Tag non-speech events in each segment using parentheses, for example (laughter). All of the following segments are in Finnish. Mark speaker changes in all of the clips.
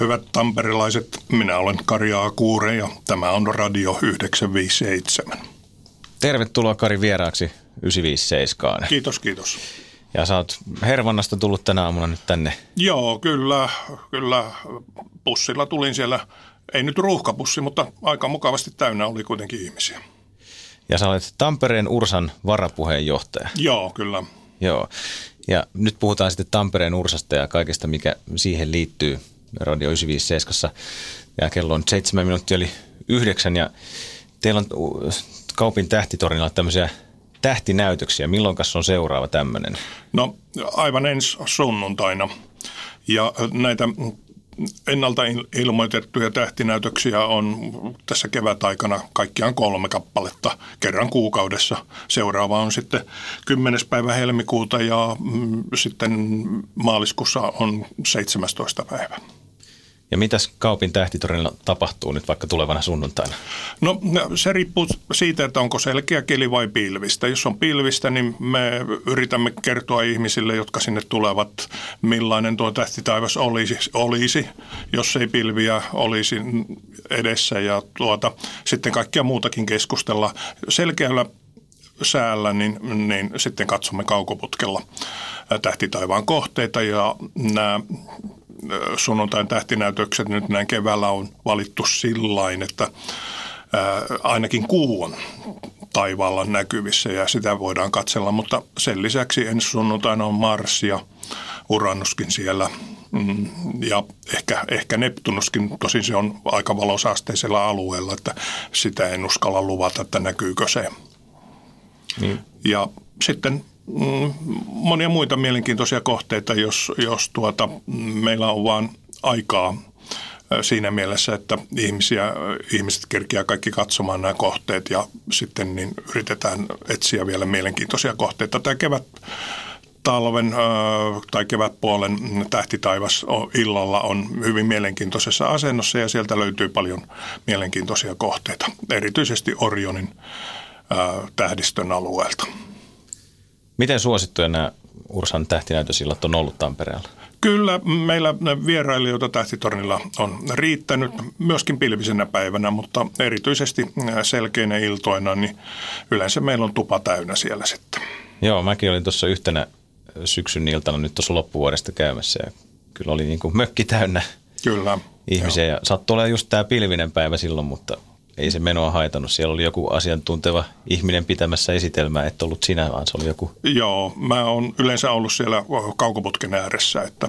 Speaker 1: Hyvät tamperilaiset, minä olen Kari Kuure ja tämä on Radio 957.
Speaker 2: Tervetuloa Kari vieraaksi 957.
Speaker 1: Kiitos, kiitos.
Speaker 2: Ja sä oot Hervannasta tullut tänä aamuna nyt tänne.
Speaker 1: Joo, kyllä, kyllä. Pussilla tulin siellä, ei nyt ruuhkapussi, mutta aika mukavasti täynnä oli kuitenkin ihmisiä.
Speaker 2: Ja sä olet Tampereen Ursan varapuheenjohtaja.
Speaker 1: Joo, kyllä.
Speaker 2: Joo. Ja nyt puhutaan sitten Tampereen Ursasta ja kaikesta, mikä siihen liittyy Radio 957. Ja kello on seitsemän minuuttia eli yhdeksän ja teillä on Kaupin tähtitorinalla tämmöisiä tähtinäytöksiä. Milloin on seuraava tämmöinen?
Speaker 1: No aivan ensi sunnuntaina. Ja näitä ennalta ilmoitettuja tähtinäytöksiä on tässä kevätaikana kaikkiaan kolme kappaletta kerran kuukaudessa. Seuraava on sitten 10. päivä helmikuuta ja mm, sitten maaliskuussa on 17. päivä.
Speaker 2: Ja mitäs Kaupin tähtitorilla tapahtuu nyt vaikka tulevana sunnuntaina?
Speaker 1: No se riippuu siitä, että onko selkeä keli vai pilvistä. Jos on pilvistä, niin me yritämme kertoa ihmisille, jotka sinne tulevat, millainen tuo tähtitaivas olisi, olisi jos ei pilviä olisi edessä. Ja tuota, sitten kaikkia muutakin keskustella. Selkeällä säällä, niin, niin sitten katsomme kaukoputkella tähtitaivaan kohteita ja nämä sunnuntain tähtinäytökset nyt näin keväällä on valittu sillain, että ainakin kuu on taivaalla näkyvissä ja sitä voidaan katsella, mutta sen lisäksi ensi sunnuntaina on Mars ja Uranuskin siellä mm, ja ehkä, ehkä Neptunuskin, tosin se on aika valosaasteisella alueella, että sitä en uskalla luvata, että näkyykö se. Niin. Ja sitten monia muita mielenkiintoisia kohteita, jos, jos tuota, meillä on vain aikaa siinä mielessä, että ihmisiä, ihmiset kerkiää kaikki katsomaan nämä kohteet ja sitten niin yritetään etsiä vielä mielenkiintoisia kohteita. Tämä kevät talven tai kevätpuolen tähtitaivas illalla on hyvin mielenkiintoisessa asennossa ja sieltä löytyy paljon mielenkiintoisia kohteita, erityisesti Orionin tähdistön alueelta.
Speaker 2: Miten suosittuja nämä Ursan tähtinäytösillat on ollut Tampereella?
Speaker 1: Kyllä, meillä vierailijoita tähtitornilla on riittänyt myöskin pilvisenä päivänä, mutta erityisesti selkeinä iltoina, niin yleensä meillä on tupa täynnä siellä sitten.
Speaker 2: Joo, mäkin olin tuossa yhtenä syksyn iltana nyt tuossa loppuvuodesta käymässä ja kyllä oli niin kuin mökki täynnä
Speaker 1: kyllä,
Speaker 2: ihmisiä. Joo. Ja sattui olemaan just tämä pilvinen päivä silloin, mutta ei se menoa haitannut. Siellä oli joku asiantunteva ihminen pitämässä esitelmää, että ollut sinä, vaan se oli joku.
Speaker 1: Joo, mä oon yleensä ollut siellä kaukoputken ääressä, että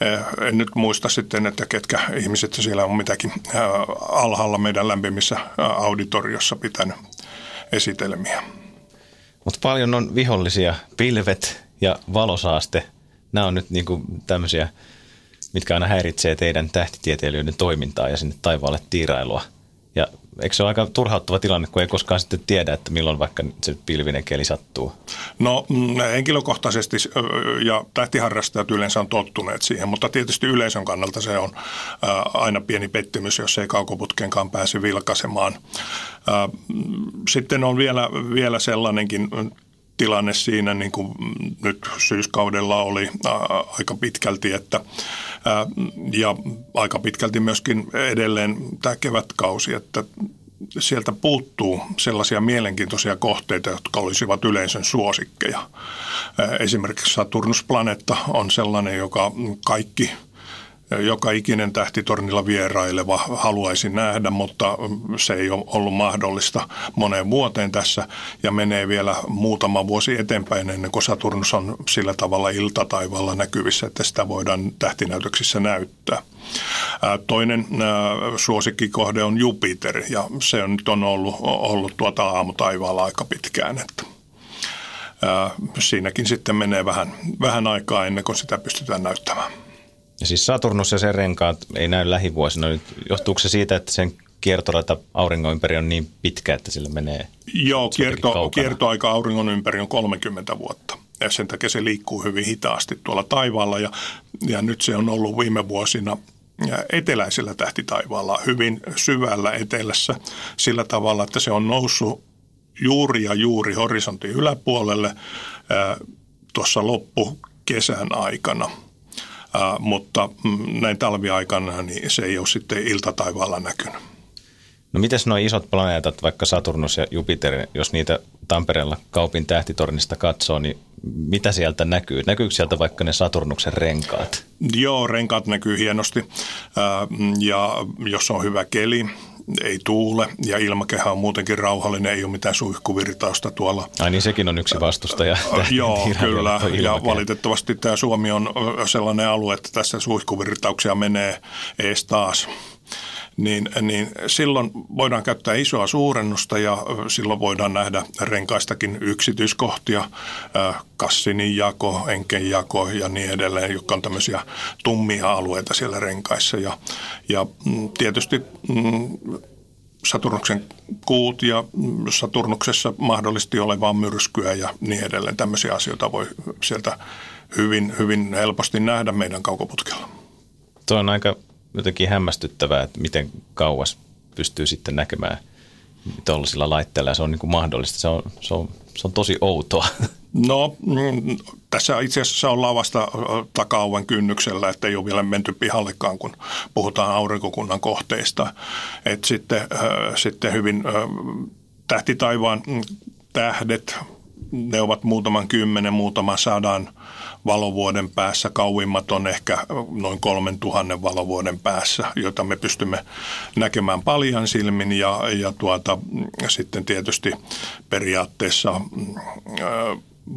Speaker 1: eh, en nyt muista sitten, että ketkä ihmiset siellä on mitäkin eh, alhaalla meidän lämpimissä eh, auditoriossa pitänyt esitelmiä.
Speaker 2: Mutta paljon on vihollisia, pilvet ja valosaaste. Nämä on nyt niinku tämmöisiä, mitkä aina häiritsee teidän tähtitieteilijöiden toimintaa ja sinne taivaalle tiirailua – ja eikö se ole aika turhauttava tilanne, kun ei koskaan sitten tiedä, että milloin vaikka se pilvinen keli sattuu?
Speaker 1: No mm, henkilökohtaisesti ja tähtiharrastajat yleensä on tottuneet siihen, mutta tietysti yleisön kannalta se on aina pieni pettymys, jos ei kaukoputkenkaan pääse vilkaisemaan. Sitten on vielä, vielä sellainenkin tilanne siinä, niin kuin nyt syyskaudella oli aika pitkälti, että ja aika pitkälti myöskin edelleen tämä kevätkausi, että sieltä puuttuu sellaisia mielenkiintoisia kohteita, jotka olisivat yleisön suosikkeja. Esimerkiksi Saturnusplaneetta on sellainen, joka kaikki – joka ikinen tähtitornilla vieraileva haluaisi nähdä, mutta se ei ole ollut mahdollista moneen vuoteen tässä ja menee vielä muutama vuosi eteenpäin ennen kuin Saturnus on sillä tavalla iltataivaalla näkyvissä, että sitä voidaan tähtinäytöksissä näyttää. Toinen suosikkikohde on Jupiter ja se on nyt on ollut, ollut tuota aamutaivaalla aika pitkään, että siinäkin sitten menee vähän, vähän aikaa ennen kuin sitä pystytään näyttämään.
Speaker 2: Ja siis Saturnus ja sen renkaat ei näy lähivuosina. Nyt johtuuko se siitä, että sen kiertorata auringon ympäri on niin pitkä, että sillä menee
Speaker 1: Joo, kierto, kiertoaika auringon ympäri on 30 vuotta. Ja sen takia se liikkuu hyvin hitaasti tuolla taivaalla. Ja, ja nyt se on ollut viime vuosina eteläisellä tähtitaivaalla hyvin syvällä etelässä sillä tavalla, että se on noussut juuri ja juuri horisontin yläpuolelle tuossa loppu kesän mutta mm, näin talviaikana niin se ei ole sitten iltataivaalla näkynyt.
Speaker 2: No miten nuo isot planeetat, vaikka Saturnus ja Jupiter, jos niitä Tampereella Kaupin tähtitornista katsoo, niin mitä sieltä näkyy? Näkyykö sieltä vaikka ne Saturnuksen renkaat?
Speaker 1: Joo, renkaat näkyy hienosti ja jos on hyvä keli, ei tuule ja ilmakehä on muutenkin rauhallinen, ei ole mitään suihkuvirtausta tuolla.
Speaker 2: Ai niin sekin on yksi vastustaja.
Speaker 1: Joo, kyllä. Ja valitettavasti tämä Suomi on sellainen alue, että tässä suihkuvirtauksia menee ees taas niin, niin silloin voidaan käyttää isoa suurennusta ja silloin voidaan nähdä renkaistakin yksityiskohtia, kassinin jako, enken jako ja niin edelleen, jotka on tämmöisiä tummia alueita siellä renkaissa. Ja, ja mm, tietysti mm, Saturnuksen kuut ja mm, Saturnuksessa mahdollisesti olevaa myrskyä ja niin edelleen. Tämmöisiä asioita voi sieltä hyvin, hyvin helposti nähdä meidän kaukoputkella.
Speaker 2: Tuo on aika jotenkin hämmästyttävää, että miten kauas pystyy sitten näkemään tuollaisilla laitteilla se on niin kuin mahdollista. Se on, se, on, se on tosi outoa. (laughs)
Speaker 1: No mm, tässä itse asiassa ollaan vasta takauven kynnyksellä, että ei ole vielä menty pihallekaan, kun puhutaan aurinkokunnan kohteista. Et sitten, sitten hyvin äh, tähtitaivaan mm, tähdet, ne ovat muutaman kymmenen, muutaman sadan valovuoden päässä. Kauimmat on ehkä noin kolmen tuhannen valovuoden päässä, jota me pystymme näkemään paljon silmin ja, ja tuota, sitten tietysti periaatteessa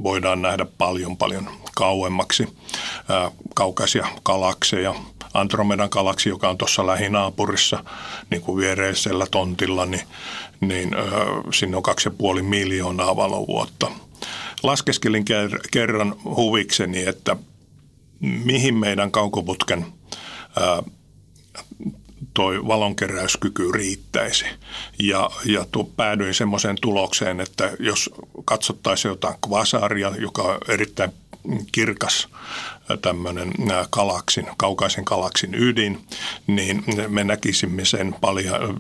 Speaker 1: voidaan nähdä paljon paljon kauemmaksi kaukaisia galakseja. Andromedan galaksi, joka on tuossa lähinaapurissa niin kuin viereisellä tontilla, niin, niin sinne on kaksi ja puoli miljoonaa valovuotta – laskeskelin kerran huvikseni, että mihin meidän kaukoputken toi valonkeräyskyky riittäisi. Ja, ja tuo, päädyin semmoiseen tulokseen, että jos katsottaisiin jotain kvasaria, joka on erittäin kirkas tämmöinen galaksin, kaukaisen galaksin ydin, niin me näkisimme sen paljon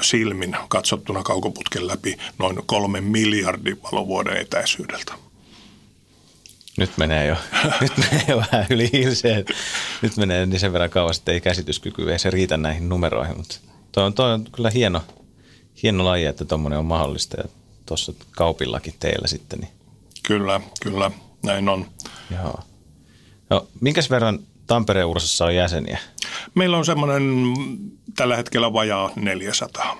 Speaker 1: silmin katsottuna kaukoputken läpi noin kolmen miljardin valovuoden etäisyydeltä.
Speaker 2: Nyt menee jo, (laughs) nyt menee jo vähän yli hilseen. Nyt menee niin sen verran kauas, että ei käsityskyky, ei se riitä näihin numeroihin, mutta toi on, toi on kyllä hieno, hieno laji, että tuommoinen on mahdollista ja tuossa kaupillakin teillä sitten. Niin.
Speaker 1: Kyllä, kyllä, näin on.
Speaker 2: Joo. No, minkäs verran Tampereen Ursassa on jäseniä?
Speaker 1: Meillä on semmoinen tällä hetkellä vajaa 400.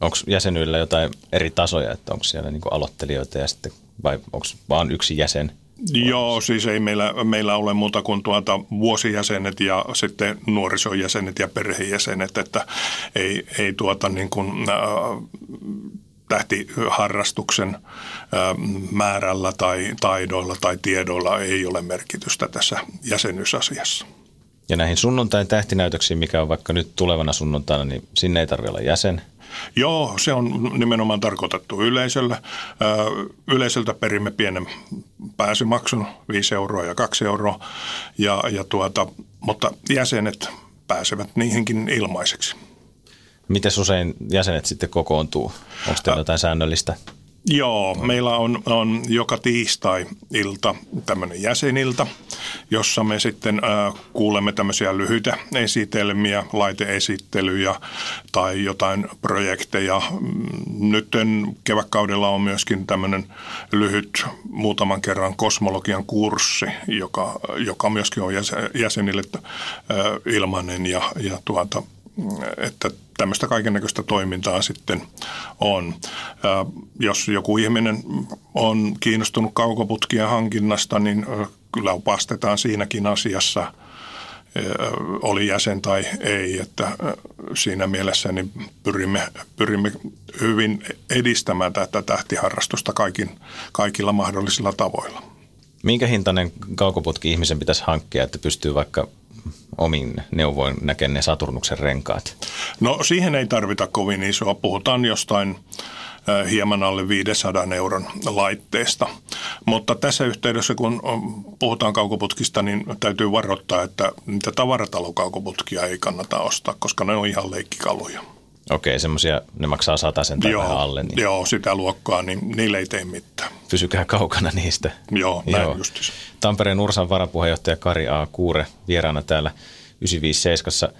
Speaker 2: Onko jäsenyillä jotain eri tasoja, että onko siellä niin aloittelijoita ja sitten, vai onko vaan yksi jäsen?
Speaker 1: Joo, siis ei meillä, meillä ole muuta kuin tuota vuosijäsenet ja sitten nuorisojäsenet ja perhejäsenet, että ei, ei tuota niin kuin, äh, tähtiharrastuksen määrällä tai taidoilla tai tiedoilla ei ole merkitystä tässä jäsenyysasiassa.
Speaker 2: Ja näihin sunnuntain tähtinäytöksiin, mikä on vaikka nyt tulevana sunnuntaina, niin sinne ei tarvitse olla jäsen?
Speaker 1: Joo, se on nimenomaan tarkoitettu yleisölle. Yleisöltä perimme pienen pääsymaksun, 5 euroa ja 2 euroa, ja, ja tuota, mutta jäsenet pääsevät niihinkin ilmaiseksi.
Speaker 2: Miten usein jäsenet sitten kokoontuu? Onko teillä jotain säännöllistä?
Speaker 1: Joo, meillä on, on joka tiistai-ilta tämmöinen jäsenilta, jossa me sitten äh, kuulemme tämmöisiä lyhyitä esitelmiä, laiteesittelyjä tai jotain projekteja. Mm, nyt kevätkaudella on myöskin tämmöinen lyhyt muutaman kerran kosmologian kurssi, joka, joka myöskin on jäsenille äh, ilmainen ja, ja tuota, että tämmöistä kaikennäköistä toimintaa sitten on. Jos joku ihminen on kiinnostunut kaukoputkien hankinnasta, niin kyllä opastetaan siinäkin asiassa, oli jäsen tai ei, että siinä mielessä niin pyrimme, pyrimme hyvin edistämään tätä tähtiharrastusta kaikin, kaikilla mahdollisilla tavoilla.
Speaker 2: Minkä hintainen kaukoputki ihmisen pitäisi hankkia, että pystyy vaikka omin neuvoin näkee ne Saturnuksen renkaat?
Speaker 1: No siihen ei tarvita kovin isoa. Puhutaan jostain hieman alle 500 euron laitteesta. Mutta tässä yhteydessä, kun puhutaan kaukoputkista, niin täytyy varoittaa, että niitä tavaratalokaukoputkia ei kannata ostaa, koska ne on ihan leikkikaluja.
Speaker 2: Okei, semmoisia, ne maksaa sen tai
Speaker 1: joo,
Speaker 2: vähän alle. Niin
Speaker 1: joo, sitä luokkaa, niin niille ei tee mitään.
Speaker 2: Pysykää kaukana niistä.
Speaker 1: Joo, näin joo. Justis.
Speaker 2: Tampereen Ursan varapuheenjohtaja Kari A. Kuure vieraana täällä 957.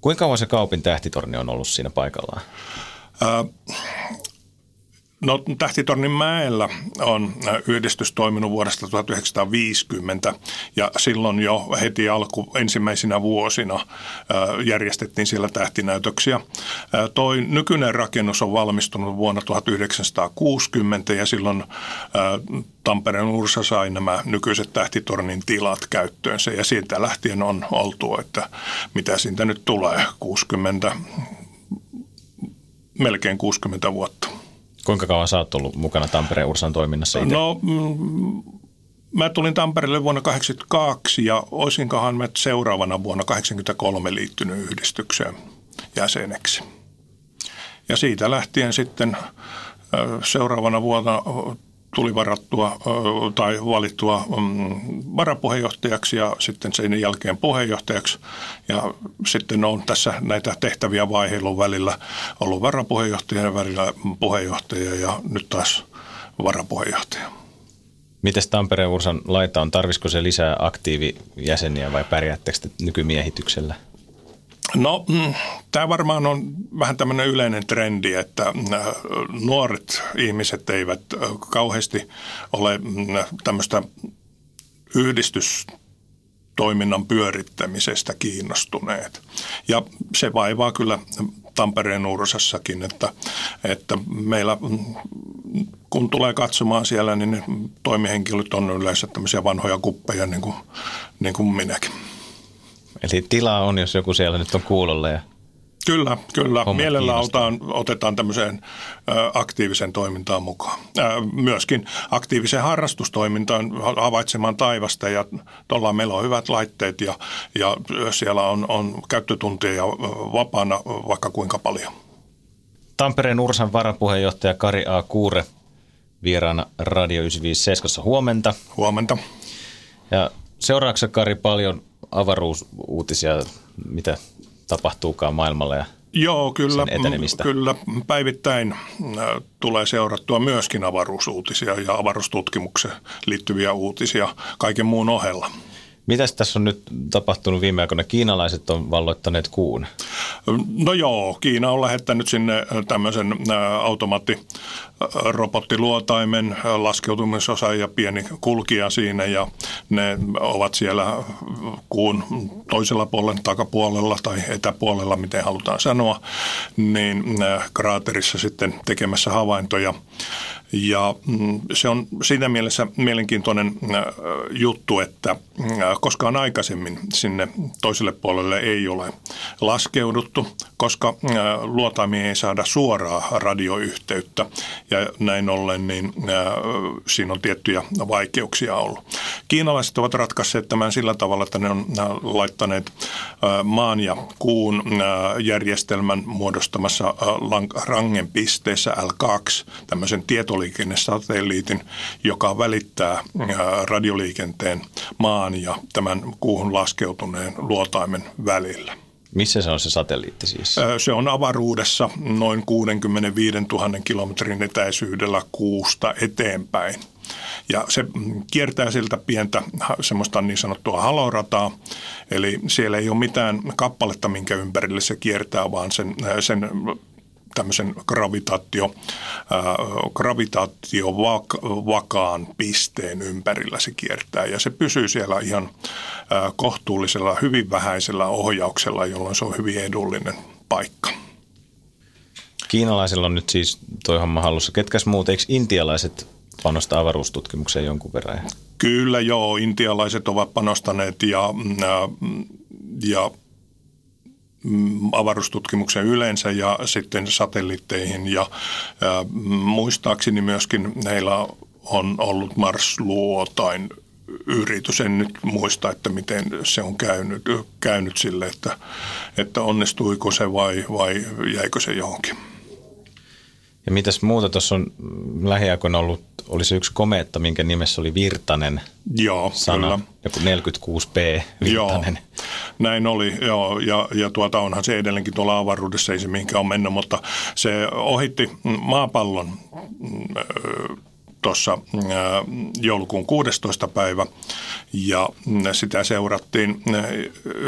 Speaker 2: Kuinka kauan se Kaupin tähtitorni on ollut siinä paikallaan? Äh,
Speaker 1: No Tähtitornin mäellä on äh, yhdistys toiminut vuodesta 1950 ja silloin jo heti alku ensimmäisinä vuosina äh, järjestettiin siellä tähtinäytöksiä. Äh, toi nykyinen rakennus on valmistunut vuonna 1960 ja silloin Tampereen Ursa sai nämä nykyiset tähtitornin tilat käyttöönsä ja siitä lähtien on oltu, että mitä siitä nyt tulee, 60, melkein 60 vuotta.
Speaker 2: Kuinka kauan sä oot ollut mukana Tampereen Ursan toiminnassa itse?
Speaker 1: No, mm, mä tulin Tampereelle vuonna 1982 ja olisinkohan mä seuraavana vuonna 1983 liittynyt yhdistykseen jäseneksi. Ja siitä lähtien sitten seuraavana vuonna tuli varattua tai valittua mm, varapuheenjohtajaksi ja sitten sen jälkeen puheenjohtajaksi. Ja sitten on tässä näitä tehtäviä vaiheilun välillä ollut varapuheenjohtaja ja välillä puheenjohtaja ja nyt taas varapuheenjohtaja.
Speaker 2: Miten Tampereen Ursan laita on? Tarvisiko se lisää aktiivijäseniä vai pärjäättekö nykymiehityksellä?
Speaker 1: No, mm, tämä varmaan on vähän tämmöinen yleinen trendi, että äh, nuoret ihmiset eivät äh, kauheasti ole mm, tämmöistä yhdistystoiminnan pyörittämisestä kiinnostuneet. Ja se vaivaa kyllä Tampereen Ursassakin, että, että meillä mm, kun tulee katsomaan siellä, niin toimihenkilöt on yleensä tämmöisiä vanhoja kuppeja niin kuin, niin kuin minäkin.
Speaker 2: Eli tilaa on, jos joku siellä nyt on kuulolla ja
Speaker 1: Kyllä, kyllä. Mielellä otetaan, otetaan tämmöiseen aktiiviseen toimintaan mukaan. Myöskin aktiiviseen harrastustoimintaan havaitsemaan taivasta ja tuolla meillä on hyvät laitteet ja, ja siellä on, on käyttötuntia vapaana vaikka kuinka paljon.
Speaker 2: Tampereen Ursan varapuheenjohtaja Kari A. Kuure vieraana Radio 957 huomenta.
Speaker 1: Huomenta.
Speaker 2: Ja seuraavaksi Kari paljon avaruusuutisia, mitä tapahtuukaan maailmalla ja
Speaker 1: Joo, kyllä, kyllä. Päivittäin äh, tulee seurattua myöskin avaruusuutisia ja avaruustutkimukseen liittyviä uutisia kaiken muun ohella.
Speaker 2: Mitäs tässä on nyt tapahtunut viime aikoina? Kiinalaiset on valloittaneet kuun.
Speaker 1: No joo, Kiina on lähettänyt sinne tämmöisen automaattirobottiluotaimen laskeutumisosa ja pieni kulkija siinä ja ne ovat siellä kuun toisella puolella, takapuolella tai etäpuolella, miten halutaan sanoa, niin kraaterissa sitten tekemässä havaintoja. Ja mm, se on siinä mielessä mielenkiintoinen äh, juttu, että äh, koskaan aikaisemmin sinne toiselle puolelle ei ole laskeuduttu, koska äh, luotaimiin ei saada suoraa radioyhteyttä ja näin ollen niin siinä on tiettyjä vaikeuksia ollut. Kiinalaiset ovat ratkaisseet tämän sillä tavalla, että ne on laittaneet maan ja kuun järjestelmän muodostamassa rangen pisteessä L2 tämmöisen tieto tietoliikennesatelliitin, joka välittää radioliikenteen maan ja tämän kuuhun laskeutuneen luotaimen välillä.
Speaker 2: Missä se on se satelliitti siis?
Speaker 1: Se on avaruudessa noin 65 000 kilometrin etäisyydellä kuusta eteenpäin. Ja se kiertää siltä pientä semmoista niin sanottua halorataa, eli siellä ei ole mitään kappaletta, minkä ympärille se kiertää, vaan sen, sen tämmöisen gravitaatio, gravitaatio vakaan pisteen ympärillä se kiertää ja se pysyy siellä ihan kohtuullisella, hyvin vähäisellä ohjauksella, jolloin se on hyvin edullinen paikka.
Speaker 2: Kiinalaisilla on nyt siis toi homma hallussa. Ketkäs muut, eikö intialaiset panosta avaruustutkimukseen jonkun verran?
Speaker 1: Kyllä joo, intialaiset ovat panostaneet ja, ja Mm, avaruustutkimuksen yleensä ja sitten satelliitteihin. Ja, ja muistaakseni myöskin heillä on ollut Mars-luotain yritys. En nyt muista, että miten se on käynyt, käynyt sille, että, että onnistuiko se vai, vai jäikö se johonkin.
Speaker 2: Ja mitäs muuta tuossa on lähiaikoina ollut, oli se yksi komeetta, minkä nimessä oli Virtanen
Speaker 1: Joo,
Speaker 2: sana,
Speaker 1: kyllä.
Speaker 2: joku 46P Virtanen.
Speaker 1: Joo. Näin oli, joo, ja, ja tuota onhan se edelleenkin tuolla avaruudessa, ei se mihinkään ole mennyt, mutta se ohitti maapallon tuossa joulukuun 16. päivä ja sitä seurattiin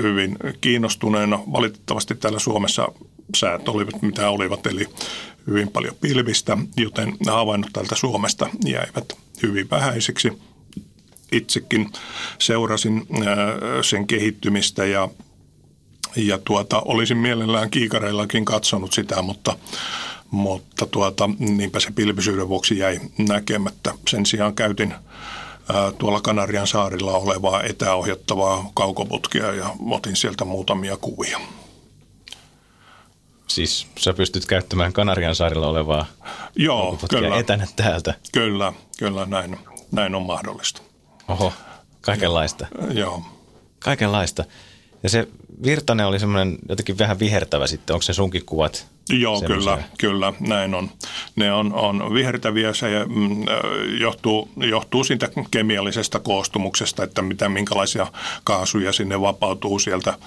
Speaker 1: hyvin kiinnostuneena. Valitettavasti täällä Suomessa säät olivat mitä olivat, eli hyvin paljon pilvistä, joten havainnot täältä Suomesta jäivät hyvin vähäisiksi. Itsekin seurasin sen kehittymistä ja ja tuota, olisin mielellään kiikareillakin katsonut sitä, mutta mutta tuota, niinpä se pilvisyyden vuoksi jäi näkemättä. Sen sijaan käytin ää, tuolla Kanarian saarilla olevaa etäohjattavaa kaukoputkea ja otin sieltä muutamia kuvia.
Speaker 2: Siis sä pystyt käyttämään Kanarian saarilla olevaa
Speaker 1: Joo, kyllä.
Speaker 2: etänä täältä?
Speaker 1: Kyllä, kyllä näin, näin on mahdollista.
Speaker 2: Oho, kaikenlaista.
Speaker 1: Joo.
Speaker 2: Kaikenlaista. Ja se Virtanen oli semmoinen jotenkin vähän vihertävä sitten. Onko se sunkin kuvat
Speaker 1: Joo, kyllä, kyllä, näin on. Ne on, on vihertäviä, se mm, johtuu, johtuu siitä kemiallisesta koostumuksesta, että mitä, minkälaisia kaasuja sinne vapautuu sieltä.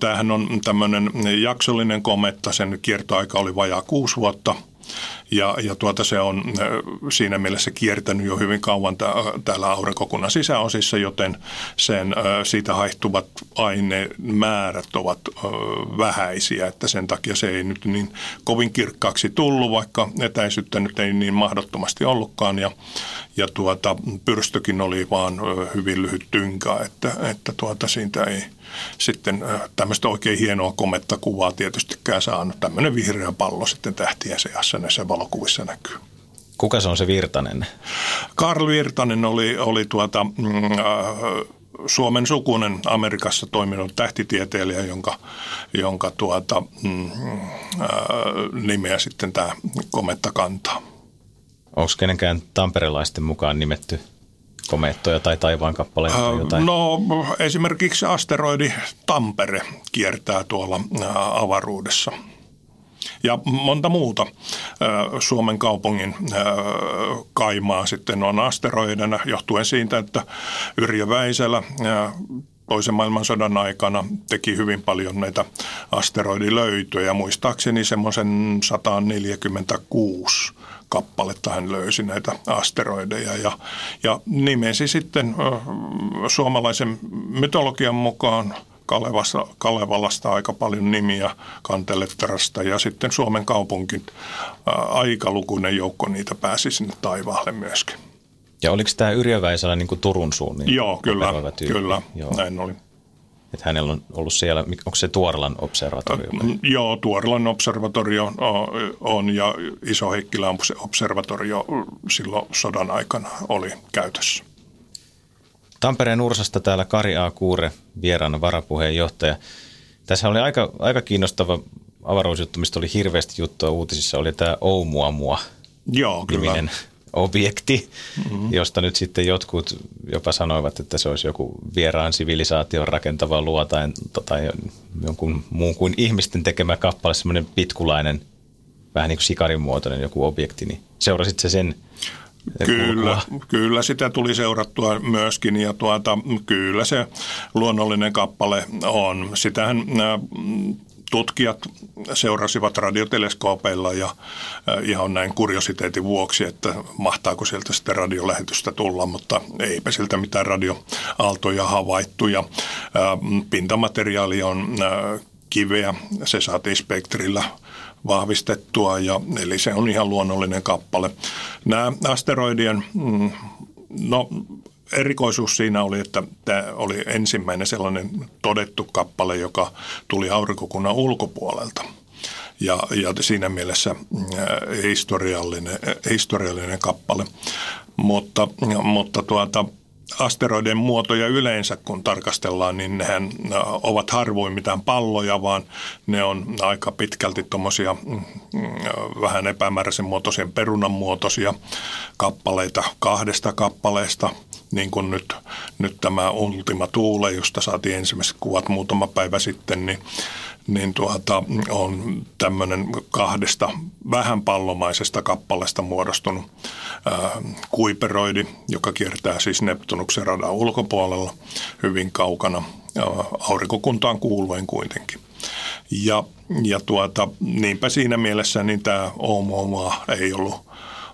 Speaker 1: Tämähän on tämmöinen jaksollinen kometta, sen kiertoaika oli vajaa kuusi vuotta – ja, ja tuota se on siinä mielessä kiertänyt jo hyvin kauan täällä aurinkokunnan sisäosissa, joten sen siitä haihtuvat ainemäärät ovat vähäisiä, että sen takia se ei nyt niin kovin kirkkaaksi tullut, vaikka etäisyyttä nyt ei niin mahdottomasti ollutkaan. Ja, ja tuota, pyrstökin oli vaan hyvin lyhyt tynkä, että, että tuota, siitä ei sitten tämmöistä oikein hienoa kometta kuvaa tietystikään saanut. Tämmöinen vihreä pallo sitten tähtien seassa näissä valokuvissa näkyy.
Speaker 2: Kuka se on se Virtanen?
Speaker 1: Karl Virtanen oli, oli tuota, mm, äh, Suomen sukunen Amerikassa toiminut tähtitieteilijä, jonka, jonka tuota, mm, äh, nimeä sitten tämä kometta kantaa.
Speaker 2: Onko kenenkään tamperelaisten mukaan nimetty komeettoja tai taivaan kappaleita tai jotain?
Speaker 1: No esimerkiksi asteroidi Tampere kiertää tuolla avaruudessa. Ja monta muuta Suomen kaupungin kaimaa sitten on asteroidena johtuen siitä, että Yrjö Väisälä toisen maailmansodan aikana teki hyvin paljon näitä asteroidilöytöjä. Muistaakseni semmoisen 146 kappaletta hän löysi näitä asteroideja ja, ja nimesi sitten suomalaisen mytologian mukaan Kalevasta, Kalevalasta aika paljon nimiä Kantelettarasta ja sitten Suomen kaupunkin aikalukuinen joukko niitä pääsi sinne taivaalle myöskin.
Speaker 2: Ja oliko tämä Yrjö Väisälä niin Turun suun? Niin
Speaker 1: Joo, kyllä, kyllä Joo. näin oli.
Speaker 2: Että hänellä on ollut siellä, onko se Tuorilan observatorio? Vai?
Speaker 1: Joo, Tuorilan observatorio on ja Iso Heikkilän observatorio silloin sodan aikana oli käytössä.
Speaker 2: Tampereen Ursasta täällä Kari A. Kuure, vieraana varapuheenjohtaja. Tässä oli aika, aika kiinnostava avaruusjuttu, mistä oli hirveästi juttua uutisissa, oli tämä Oumuamua.
Speaker 1: Joo, kyllä
Speaker 2: objekti, mm-hmm. josta nyt sitten jotkut jopa sanoivat, että se olisi joku vieraan sivilisaation rakentava luotain tai jonkun muun kuin ihmisten tekemä kappale, semmoinen pitkulainen, vähän niin kuin sikarin muotoinen joku objekti, niin seurasit se sen
Speaker 1: Kyllä, kyllä sitä tuli seurattua myöskin ja tuota, kyllä se luonnollinen kappale on. Sitähän tutkijat seurasivat radioteleskoopeilla ja ihan näin kuriositeetin vuoksi, että mahtaako sieltä sitten radiolähetystä tulla, mutta eipä siltä mitään radioaaltoja havaittu ja pintamateriaali on kiveä, se saatiin spektrillä vahvistettua, ja, eli se on ihan luonnollinen kappale. Nämä asteroidien, mm, no erikoisuus siinä oli, että tämä oli ensimmäinen sellainen todettu kappale, joka tuli aurinkokunnan ulkopuolelta. Ja, ja siinä mielessä äh, historiallinen, historiallinen kappale. Mutta, mutta tuota, asteroiden muotoja yleensä, kun tarkastellaan, niin nehän äh, ovat harvoin mitään palloja, vaan ne on aika pitkälti tuommoisia mm, vähän epämääräisen muotoisia perunan muotoisia kappaleita kahdesta kappaleesta – niin kuin nyt, nyt tämä Ultima Thule, josta saatiin ensimmäiset kuvat muutama päivä sitten, niin, niin tuota, on tämmöinen kahdesta vähän pallomaisesta kappaleesta muodostunut ää, kuiperoidi, joka kiertää siis Neptunuksen radan ulkopuolella hyvin kaukana. aurinkokuntaan kuuluen kuitenkin. Ja, ja tuota, niinpä siinä mielessä niin tämä Oumuomaa ei ollut,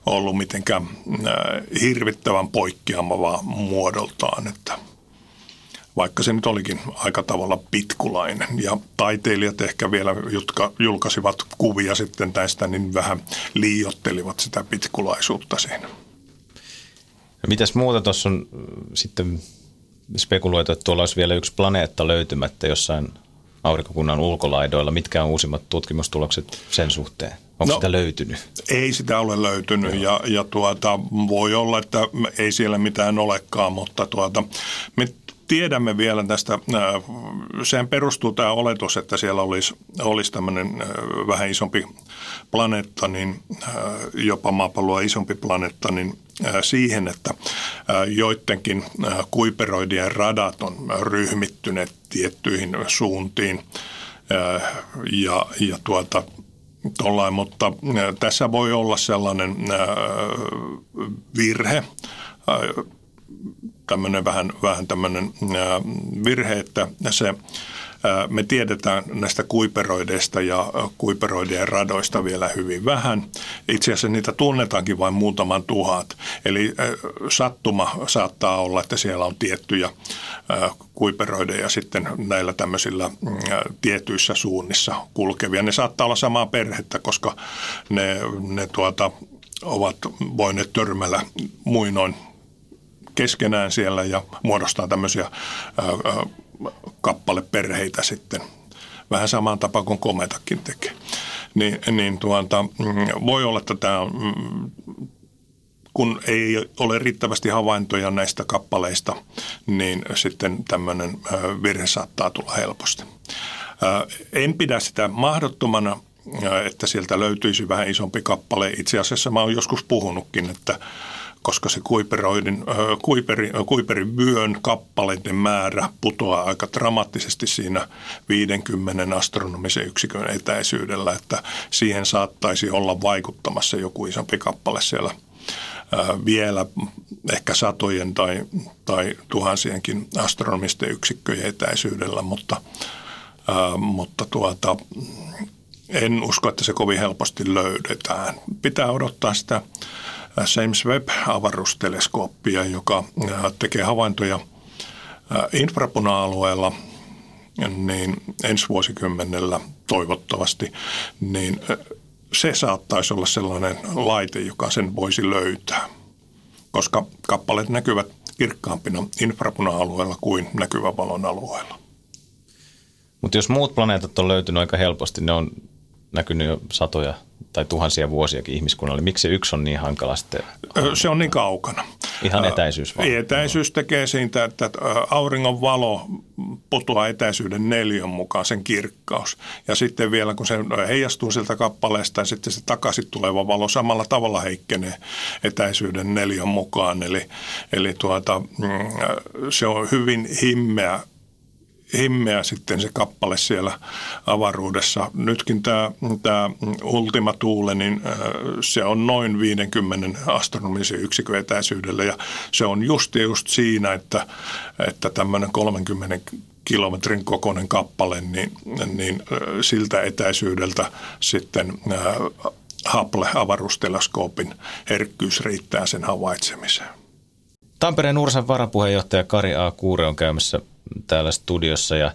Speaker 1: ollut mitenkään äh, hirvittävän poikkeamava muodoltaan, että vaikka se nyt olikin aika tavalla pitkulainen. Ja taiteilijat ehkä vielä, jotka julkaisivat kuvia sitten tästä, niin vähän liiottelivat sitä pitkulaisuutta siinä.
Speaker 2: Ja mitäs muuta tuossa on sitten spekuloitu, että tuolla olisi vielä yksi planeetta löytymättä jossain aurinkokunnan ulkolaidoilla. Mitkä on uusimmat tutkimustulokset sen suhteen? Onko no, sitä löytynyt?
Speaker 1: Ei sitä ole löytynyt ja, ja tuota, voi olla, että ei siellä mitään olekaan, mutta tuota, me tiedämme vielä tästä, äh, sehän perustuu tämä oletus, että siellä olisi, olisi tämmöinen äh, vähän isompi planeetta, niin äh, jopa maapalloa isompi planeetta, niin siihen, että joidenkin kuiperoidien radat on ryhmittyneet tiettyihin suuntiin. Ja, ja tuota, tollain, mutta tässä voi olla sellainen virhe, tämmöinen vähän, vähän tämmöinen virhe, että se me tiedetään näistä kuiperoideista ja kuiperoidien radoista vielä hyvin vähän. Itse asiassa niitä tunnetaankin vain muutaman tuhat. Eli sattuma saattaa olla, että siellä on tiettyjä kuiperoideja sitten näillä tämmöisillä tietyissä suunnissa kulkevia. Ne saattaa olla samaa perhettä, koska ne, ne tuota, ovat voineet törmällä muinoin keskenään siellä ja muodostaa tämmöisiä kappaleperheitä sitten. Vähän samaan tapaan kuin kometakin tekee. Niin, niin tuota, mm, voi olla, että tämä mm, kun ei ole riittävästi havaintoja näistä kappaleista, niin sitten tämmöinen virhe saattaa tulla helposti. En pidä sitä mahdottomana, että sieltä löytyisi vähän isompi kappale. Itse asiassa mä oon joskus puhunutkin, että koska se kuiperoidin, kuiperi, kuiperin vyön kappaleiden määrä putoaa aika dramaattisesti siinä 50 astronomisen yksikön etäisyydellä, että siihen saattaisi olla vaikuttamassa joku isompi kappale siellä vielä ehkä satojen tai, tai tuhansienkin astronomisten yksikköjen etäisyydellä, mutta, mutta tuota, en usko, että se kovin helposti löydetään. Pitää odottaa sitä James Webb-avaruusteleskooppia, joka äh, tekee havaintoja äh, infrapuna-alueella niin ensi vuosikymmenellä toivottavasti, niin äh, se saattaisi olla sellainen laite, joka sen voisi löytää, koska kappaleet näkyvät kirkkaampina infrapuna-alueella kuin näkyvä valon alueella.
Speaker 2: Mutta jos muut planeetat on löytynyt aika helposti, ne on näkynyt jo satoja tai tuhansia vuosiakin ihmiskunnalle. Miksi se yksi on niin hankala sitten?
Speaker 1: Se on niin kaukana.
Speaker 2: Ihan etäisyys vaan.
Speaker 1: Etäisyys tekee siitä, että auringon valo putoaa etäisyyden neljön mukaan, sen kirkkaus. Ja sitten vielä kun se heijastuu sieltä kappaleesta ja sitten se takaisin tuleva valo samalla tavalla heikkenee etäisyyden neljön mukaan. Eli, eli tuota, mm, se on hyvin himmeä himmeä sitten se kappale siellä avaruudessa. Nytkin tämä, tämä Ultima Thule, niin äh, se on noin 50 astronomisen yksikön etäisyydellä ja se on just ja just siinä, että, että tämmöinen 30 kilometrin kokoinen kappale, niin, niin äh, siltä etäisyydeltä sitten äh, Hubble-avaruusteleskoopin herkkyys riittää sen havaitsemiseen.
Speaker 2: Tampereen Ursan varapuheenjohtaja Kari A. Kuure on käymässä täällä studiossa ja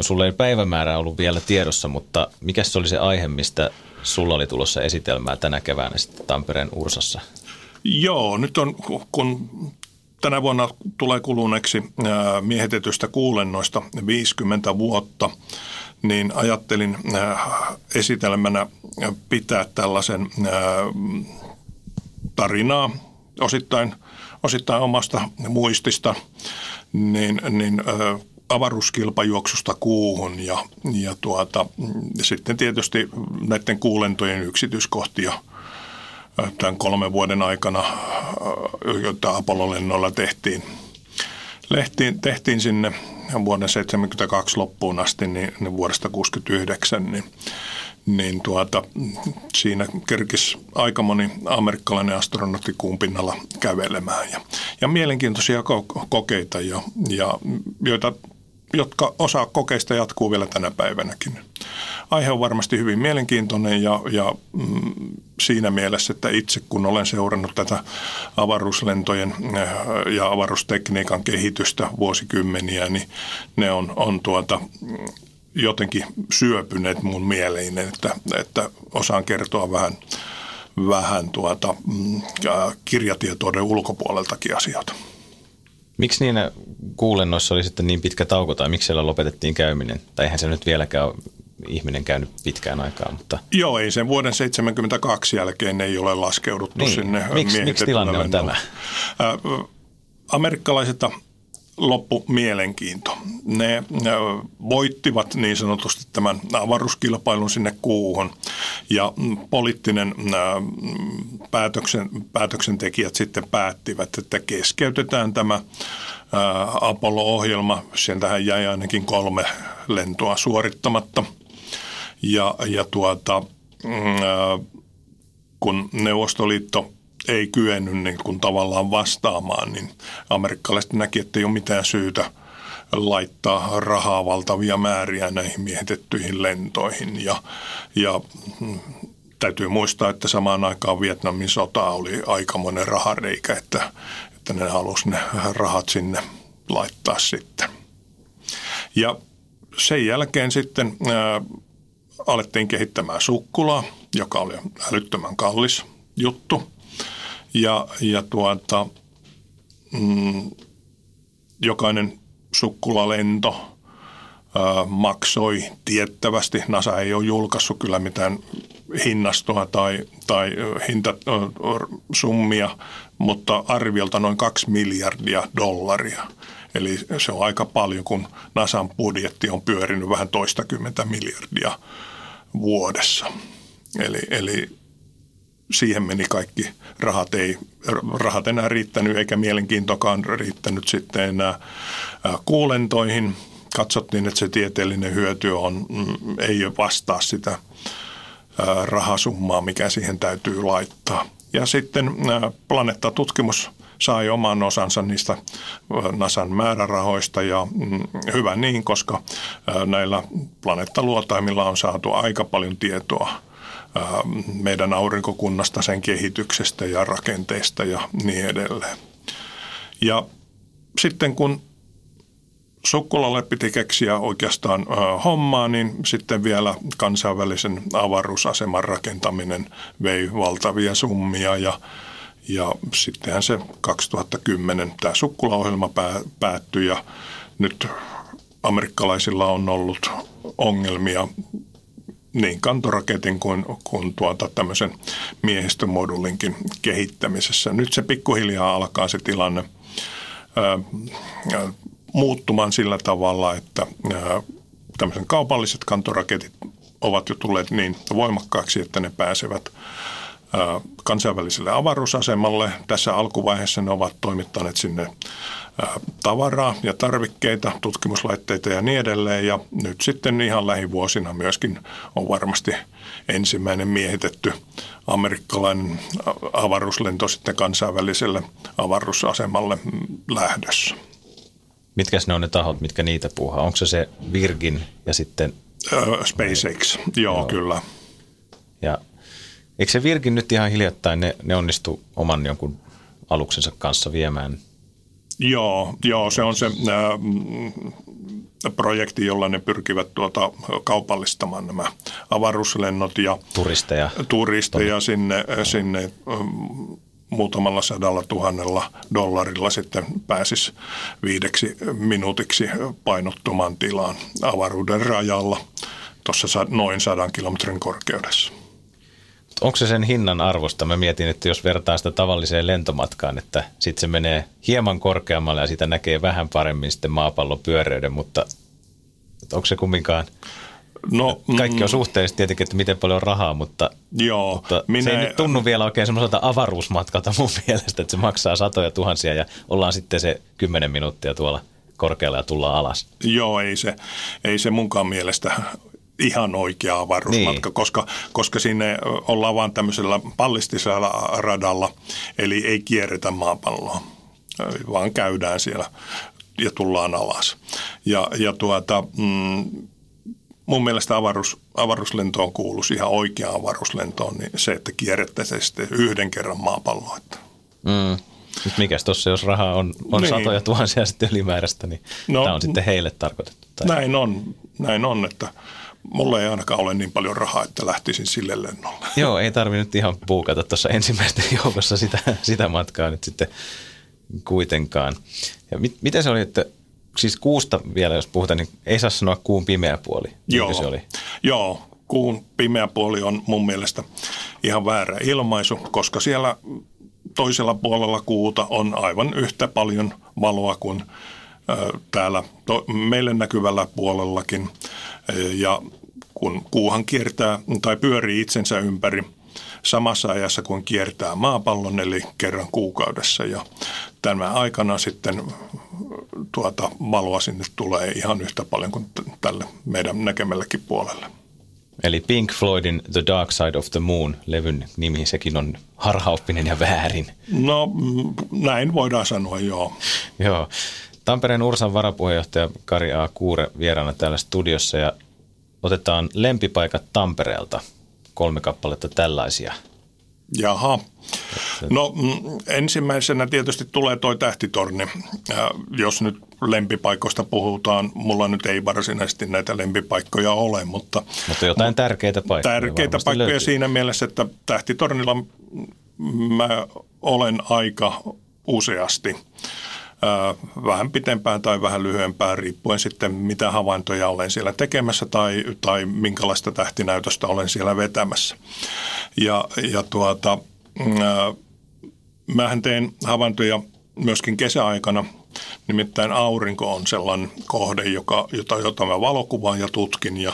Speaker 2: sulla ei päivämäärä ollut vielä tiedossa, mutta mikä se oli se aihe, mistä sulla oli tulossa esitelmää tänä keväänä sitten Tampereen Ursassa?
Speaker 1: Joo, nyt on, kun tänä vuonna tulee kuluneeksi miehitetystä kuulennoista 50 vuotta, niin ajattelin esitelmänä pitää tällaisen tarinaa osittain, osittain omasta muistista niin, niin ö, avaruuskilpajuoksusta kuuhun ja, ja tuota, sitten tietysti näiden kuulentojen yksityiskohtia tämän kolmen vuoden aikana, joita Apollo-lennoilla tehtiin. Lehtiin, tehtiin sinne vuoden 72 loppuun asti, niin, niin vuodesta 69, niin niin tuota, siinä kerkisi aika moni amerikkalainen astronautti kuun pinnalla kävelemään. Ja, ja mielenkiintoisia kokeita, ja, ja, joita jotka osa kokeista jatkuu vielä tänä päivänäkin. Aihe on varmasti hyvin mielenkiintoinen ja, ja mm, siinä mielessä, että itse kun olen seurannut tätä avaruuslentojen ja avaruustekniikan kehitystä vuosikymmeniä, niin ne on, on tuota, jotenkin syöpyneet mun mieleeni, että, että osaan kertoa vähän, vähän tuota, mm, kirjatietoiden ulkopuoleltakin asioita.
Speaker 2: Miksi niin kuulennoissa oli sitten niin pitkä tauko tai miksi siellä lopetettiin käyminen? Tai eihän se nyt vieläkään ihminen käynyt pitkään aikaan. Mutta...
Speaker 1: Joo, ei sen vuoden 72 jälkeen ei ole laskeuduttu niin. sinne
Speaker 2: Miksi, miksi tilanne on tämä?
Speaker 1: amerikkalaiset loppu mielenkiinto. Ne voittivat niin sanotusti tämän avaruuskilpailun sinne kuuhun ja poliittinen päätöksen, päätöksentekijät sitten päättivät, että keskeytetään tämä Apollo-ohjelma. Sieltähän jäi ainakin kolme lentoa suorittamatta. Ja, ja tuota, mm, kun Neuvostoliitto ei kyennyt niin kuin tavallaan vastaamaan, niin amerikkalaiset näki, että ei ole mitään syytä laittaa rahaa valtavia määriä näihin miehitettyihin lentoihin. Ja, ja mm, täytyy muistaa, että samaan aikaan Vietnamin sota oli aikamoinen rahareikä, että, että ne halusi ne rahat sinne laittaa sitten. Ja sen jälkeen sitten ää, alettiin kehittämään sukkulaa, joka oli älyttömän kallis juttu – ja, ja tuota, mm, jokainen sukkulalento ää, maksoi tiettävästi. NASA ei ole julkaissut kyllä mitään hinnastoa tai, tai hintasummia, mutta arviolta noin 2 miljardia dollaria. Eli se on aika paljon, kun NASAn budjetti on pyörinyt vähän toistakymmentä miljardia vuodessa. Eli, eli siihen meni kaikki rahat. Ei rahat enää riittänyt eikä mielenkiintokaan riittänyt sitten enää kuulentoihin. Katsottiin, että se tieteellinen hyöty on, mm, ei vastaa sitä rahasummaa, mikä siihen täytyy laittaa. Ja sitten planeettatutkimus sai oman osansa niistä NASAn määrärahoista ja mm, hyvä niin, koska näillä planeettaluotaimilla on saatu aika paljon tietoa – meidän aurinkokunnasta, sen kehityksestä ja rakenteista ja niin edelleen. Ja sitten kun Sukkulalle piti keksiä oikeastaan hommaa, niin sitten vielä kansainvälisen avaruusaseman rakentaminen vei valtavia summia ja, ja sittenhän se 2010 tämä Sukkula-ohjelma päättyi ja nyt amerikkalaisilla on ollut ongelmia niin kantoraketin kuin, kuin tuota tämmöisen miehistömodulinkin kehittämisessä. Nyt se pikkuhiljaa alkaa se tilanne ää, muuttumaan sillä tavalla, että ää, tämmöiset kaupalliset kantoraketit ovat jo tulleet niin voimakkaaksi, että ne pääsevät kansainväliselle avaruusasemalle. Tässä alkuvaiheessa ne ovat toimittaneet sinne tavaraa ja tarvikkeita, tutkimuslaitteita ja niin edelleen. Ja nyt sitten ihan lähivuosina myöskin on varmasti ensimmäinen miehitetty amerikkalainen avaruuslento sitten kansainväliselle avaruusasemalle lähdössä.
Speaker 2: Mitkä ne on ne tahot, mitkä niitä puuhaa? Onko se se Virgin ja sitten...
Speaker 1: SpaceX, joo, joo. kyllä.
Speaker 2: Ja eikö se Virgin nyt ihan hiljattain, ne, ne onnistu oman jonkun aluksensa kanssa viemään?
Speaker 1: Joo, joo se on se ää, mm, projekti, jolla ne pyrkivät tuota kaupallistamaan nämä avaruuslennot ja
Speaker 2: turisteja,
Speaker 1: turisteja sinne, sinne mm, muutamalla sadalla tuhannella dollarilla sitten pääsisi viideksi minuutiksi painottumaan tilaan avaruuden rajalla tuossa noin sadan kilometrin korkeudessa
Speaker 2: onko se sen hinnan arvosta? Mä mietin, että jos vertaa sitä tavalliseen lentomatkaan, että sitten se menee hieman korkeammalle ja sitä näkee vähän paremmin sitten maapallon pyöreyden, mutta onko se kumminkaan... No, Kaikki on mm. suhteellisesti tietenkin, että miten paljon on rahaa, mutta,
Speaker 1: joo,
Speaker 2: mutta minä, se ei nyt tunnu vielä oikein semmoiselta avaruusmatkalta mun (laughs) mielestä, että se maksaa satoja tuhansia ja ollaan sitten se kymmenen minuuttia tuolla korkealla ja tullaan alas.
Speaker 1: Joo, ei se, ei se munkaan mielestä ihan oikea avaruusmatka, niin. koska, koska sinne ollaan vain tämmöisellä pallistisella radalla, eli ei kierretä maapalloa, vaan käydään siellä ja tullaan alas. Ja, ja tuota, mm, mun mielestä avaruus, avaruuslentoon kuuluisi ihan oikeaan avaruuslentoon niin se, että kierrettäisiin sitten yhden kerran maapalloa.
Speaker 2: Mm. Nyt mikäs tuossa, jos rahaa on, on niin. satoja tuhansia sitten ylimääräistä, niin no, tämä on sitten heille tarkoitettu.
Speaker 1: Tai... Näin on, näin on, että mulla ei ainakaan ole niin paljon rahaa, että lähtisin sille lennolle. (laughs)
Speaker 2: Joo, ei tarvi nyt ihan puukata tuossa ensimmäisten (laughs) joukossa sitä, sitä matkaa nyt sitten kuitenkaan. Ja mit, miten se oli, että siis kuusta vielä, jos puhutaan, niin ei saa sanoa kuun pimeä puoli.
Speaker 1: Joo,
Speaker 2: se oli?
Speaker 1: Joo, kuun pimeä puoli on mun mielestä ihan väärä ilmaisu, koska siellä toisella puolella kuuta on aivan yhtä paljon valoa kuin täällä to, meille näkyvällä puolellakin. Ja kun kuuhan kiertää tai pyörii itsensä ympäri samassa ajassa kuin kiertää maapallon, eli kerran kuukaudessa. Ja tämän aikana sitten tuota valoa sinne tulee ihan yhtä paljon kuin tälle meidän näkemällekin puolelle.
Speaker 2: Eli Pink Floydin The Dark Side of the Moon levyn nimi, sekin on harhaoppinen ja väärin.
Speaker 1: No näin voidaan sanoa, joo.
Speaker 2: joo. Tampereen Ursan varapuheenjohtaja Kari A. Kuure vieraana täällä studiossa ja otetaan lempipaikat Tampereelta. Kolme kappaletta tällaisia.
Speaker 1: Jaha. No mm, ensimmäisenä tietysti tulee toi tähtitorni. Jos nyt lempipaikoista puhutaan, mulla nyt ei varsinaisesti näitä lempipaikkoja ole, mutta...
Speaker 2: Mutta jotain tärkeitä paikkoja
Speaker 1: Tärkeitä paikkoja löytyy. siinä mielessä, että tähtitornilla mä olen aika useasti vähän pitempään tai vähän lyhyempään, riippuen sitten mitä havaintoja olen siellä tekemässä tai, tai minkälaista tähtinäytöstä olen siellä vetämässä. Ja, ja tuota, mähän teen havaintoja myöskin kesäaikana, nimittäin aurinko on sellainen kohde, joka, jota, jota mä valokuvaan ja tutkin ja,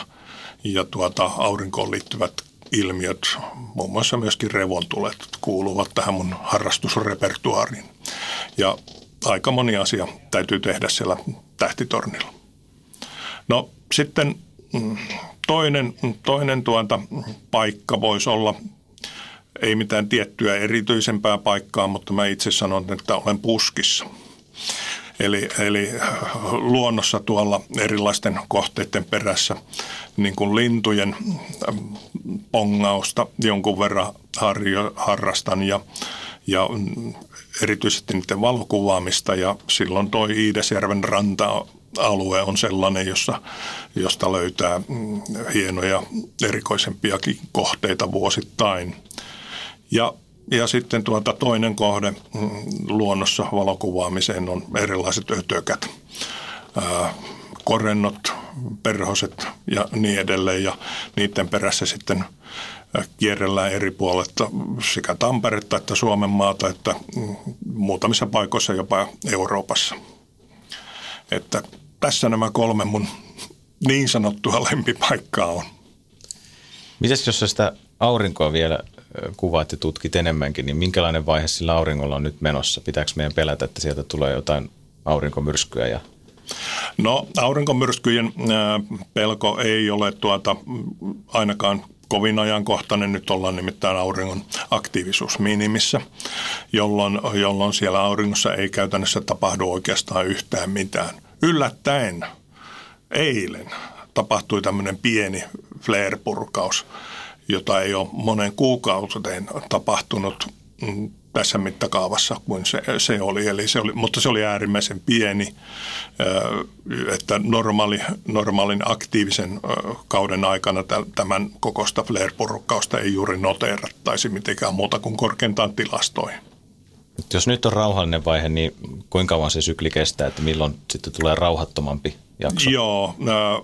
Speaker 1: ja tuota, aurinkoon liittyvät ilmiöt, muun muassa myöskin revontulet, kuuluvat tähän mun harrastusrepertuaariin. Ja aika moni asia täytyy tehdä siellä tähtitornilla. No sitten mm, toinen, toinen tuota, paikka voisi olla, ei mitään tiettyä erityisempää paikkaa, mutta mä itse sanon, että olen puskissa. Eli, eli luonnossa tuolla erilaisten kohteiden perässä niin kuin lintujen mm, pongausta jonkun verran harjo, harrastan ja, ja erityisesti niiden valokuvaamista ja silloin toi Iidesjärven ranta alue on sellainen, jossa, josta löytää mm, hienoja erikoisempiakin kohteita vuosittain. Ja, ja sitten tuota toinen kohde mm, luonnossa valokuvaamiseen on erilaiset ötökät, korennot, perhoset ja niin edelleen. Ja niiden perässä sitten – kierrellään eri puoletta sekä Tamperetta että Suomen maata, että muutamissa paikoissa jopa Euroopassa. Että tässä nämä kolme mun niin sanottua (laughs) lempipaikkaa on.
Speaker 2: Mites jos sitä aurinkoa vielä kuvaat ja tutkit enemmänkin, niin minkälainen vaihe sillä auringolla on nyt menossa? Pitääkö meidän pelätä, että sieltä tulee jotain aurinkomyrskyä ja
Speaker 1: No aurinkomyrskyjen pelko ei ole tuota ainakaan kovin ajankohtainen. Nyt ollaan nimittäin auringon aktiivisuus minimissä, jolloin, jolloin siellä auringossa ei käytännössä tapahdu oikeastaan yhtään mitään. Yllättäen eilen tapahtui tämmöinen pieni flare-purkaus, jota ei ole monen kuukauteen tapahtunut mm, tässä mittakaavassa kuin se, se oli. Eli se oli. Mutta se oli äärimmäisen pieni, että normaali, normaalin aktiivisen kauden aikana tämän kokosta flare-purukkausta ei juuri noteerattaisi mitenkään muuta kuin korkeintaan tilastoihin.
Speaker 2: Jos nyt on rauhallinen vaihe, niin kuinka kauan se sykli kestää, että milloin sitten tulee rauhattomampi jakso?
Speaker 1: Joo,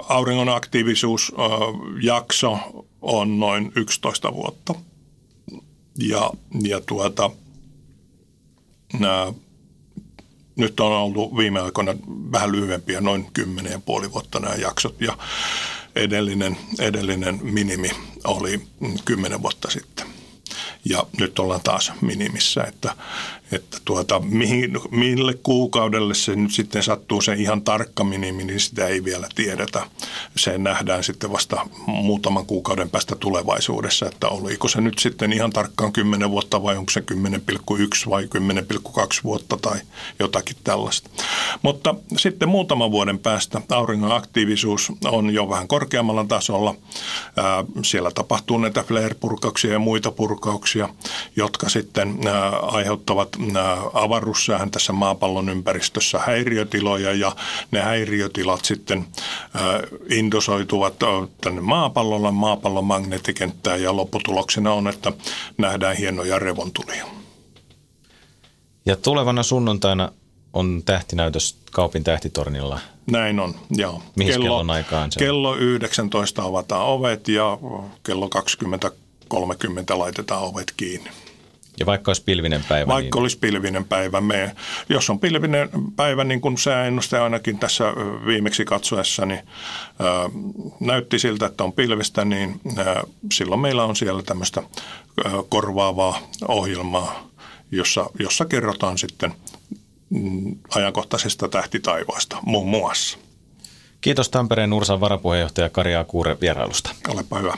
Speaker 1: auringon aktiivisuusjakso on noin 11 vuotta. Ja, ja tuota, nämä, nyt on ollut viime aikoina vähän lyhyempiä, noin kymmenen ja puoli vuotta nämä jaksot ja edellinen, edellinen minimi oli kymmenen vuotta sitten. ja nyt ollaan taas minimissä, että, että tuota, mihin, mille kuukaudelle se nyt sitten sattuu se ihan tarkka minimi, niin sitä ei vielä tiedetä. Se nähdään sitten vasta muutaman kuukauden päästä tulevaisuudessa, että oliko se nyt sitten ihan tarkkaan 10 vuotta vai onko se 10,1 vai 10,2 vuotta tai jotakin tällaista. Mutta sitten muutaman vuoden päästä auringon aktiivisuus on jo vähän korkeammalla tasolla. Siellä tapahtuu näitä flare-purkauksia ja muita purkauksia, jotka sitten aiheuttavat avaruussäähän tässä maapallon ympäristössä häiriötiloja ja ne häiriötilat sitten indosoituvat tänne maapallolla, maapallon magneettikenttään ja lopputuloksena on, että nähdään hienoja revontulia.
Speaker 2: Ja tulevana sunnuntaina on tähtinäytös Kaupin tähtitornilla.
Speaker 1: Näin on, joo.
Speaker 2: Mihin kello, kellon aikaan se
Speaker 1: Kello 19 avataan ovet ja kello 20.30 laitetaan ovet kiinni.
Speaker 2: Ja vaikka olisi pilvinen päivä?
Speaker 1: Vaikka niin... olisi pilvinen päivä. Me, jos on pilvinen päivä, niin kuin sääennuste ainakin tässä viimeksi katsoessa, niin ää, näytti siltä, että on pilvistä, niin ää, silloin meillä on siellä tämmöistä ää, korvaavaa ohjelmaa, jossa, jossa kerrotaan sitten mm, ajankohtaisesta tähtitaivaasta muun muassa.
Speaker 2: Kiitos Tampereen Ursan varapuheenjohtaja Kari Akuure vierailusta.
Speaker 1: Olepa hyvä.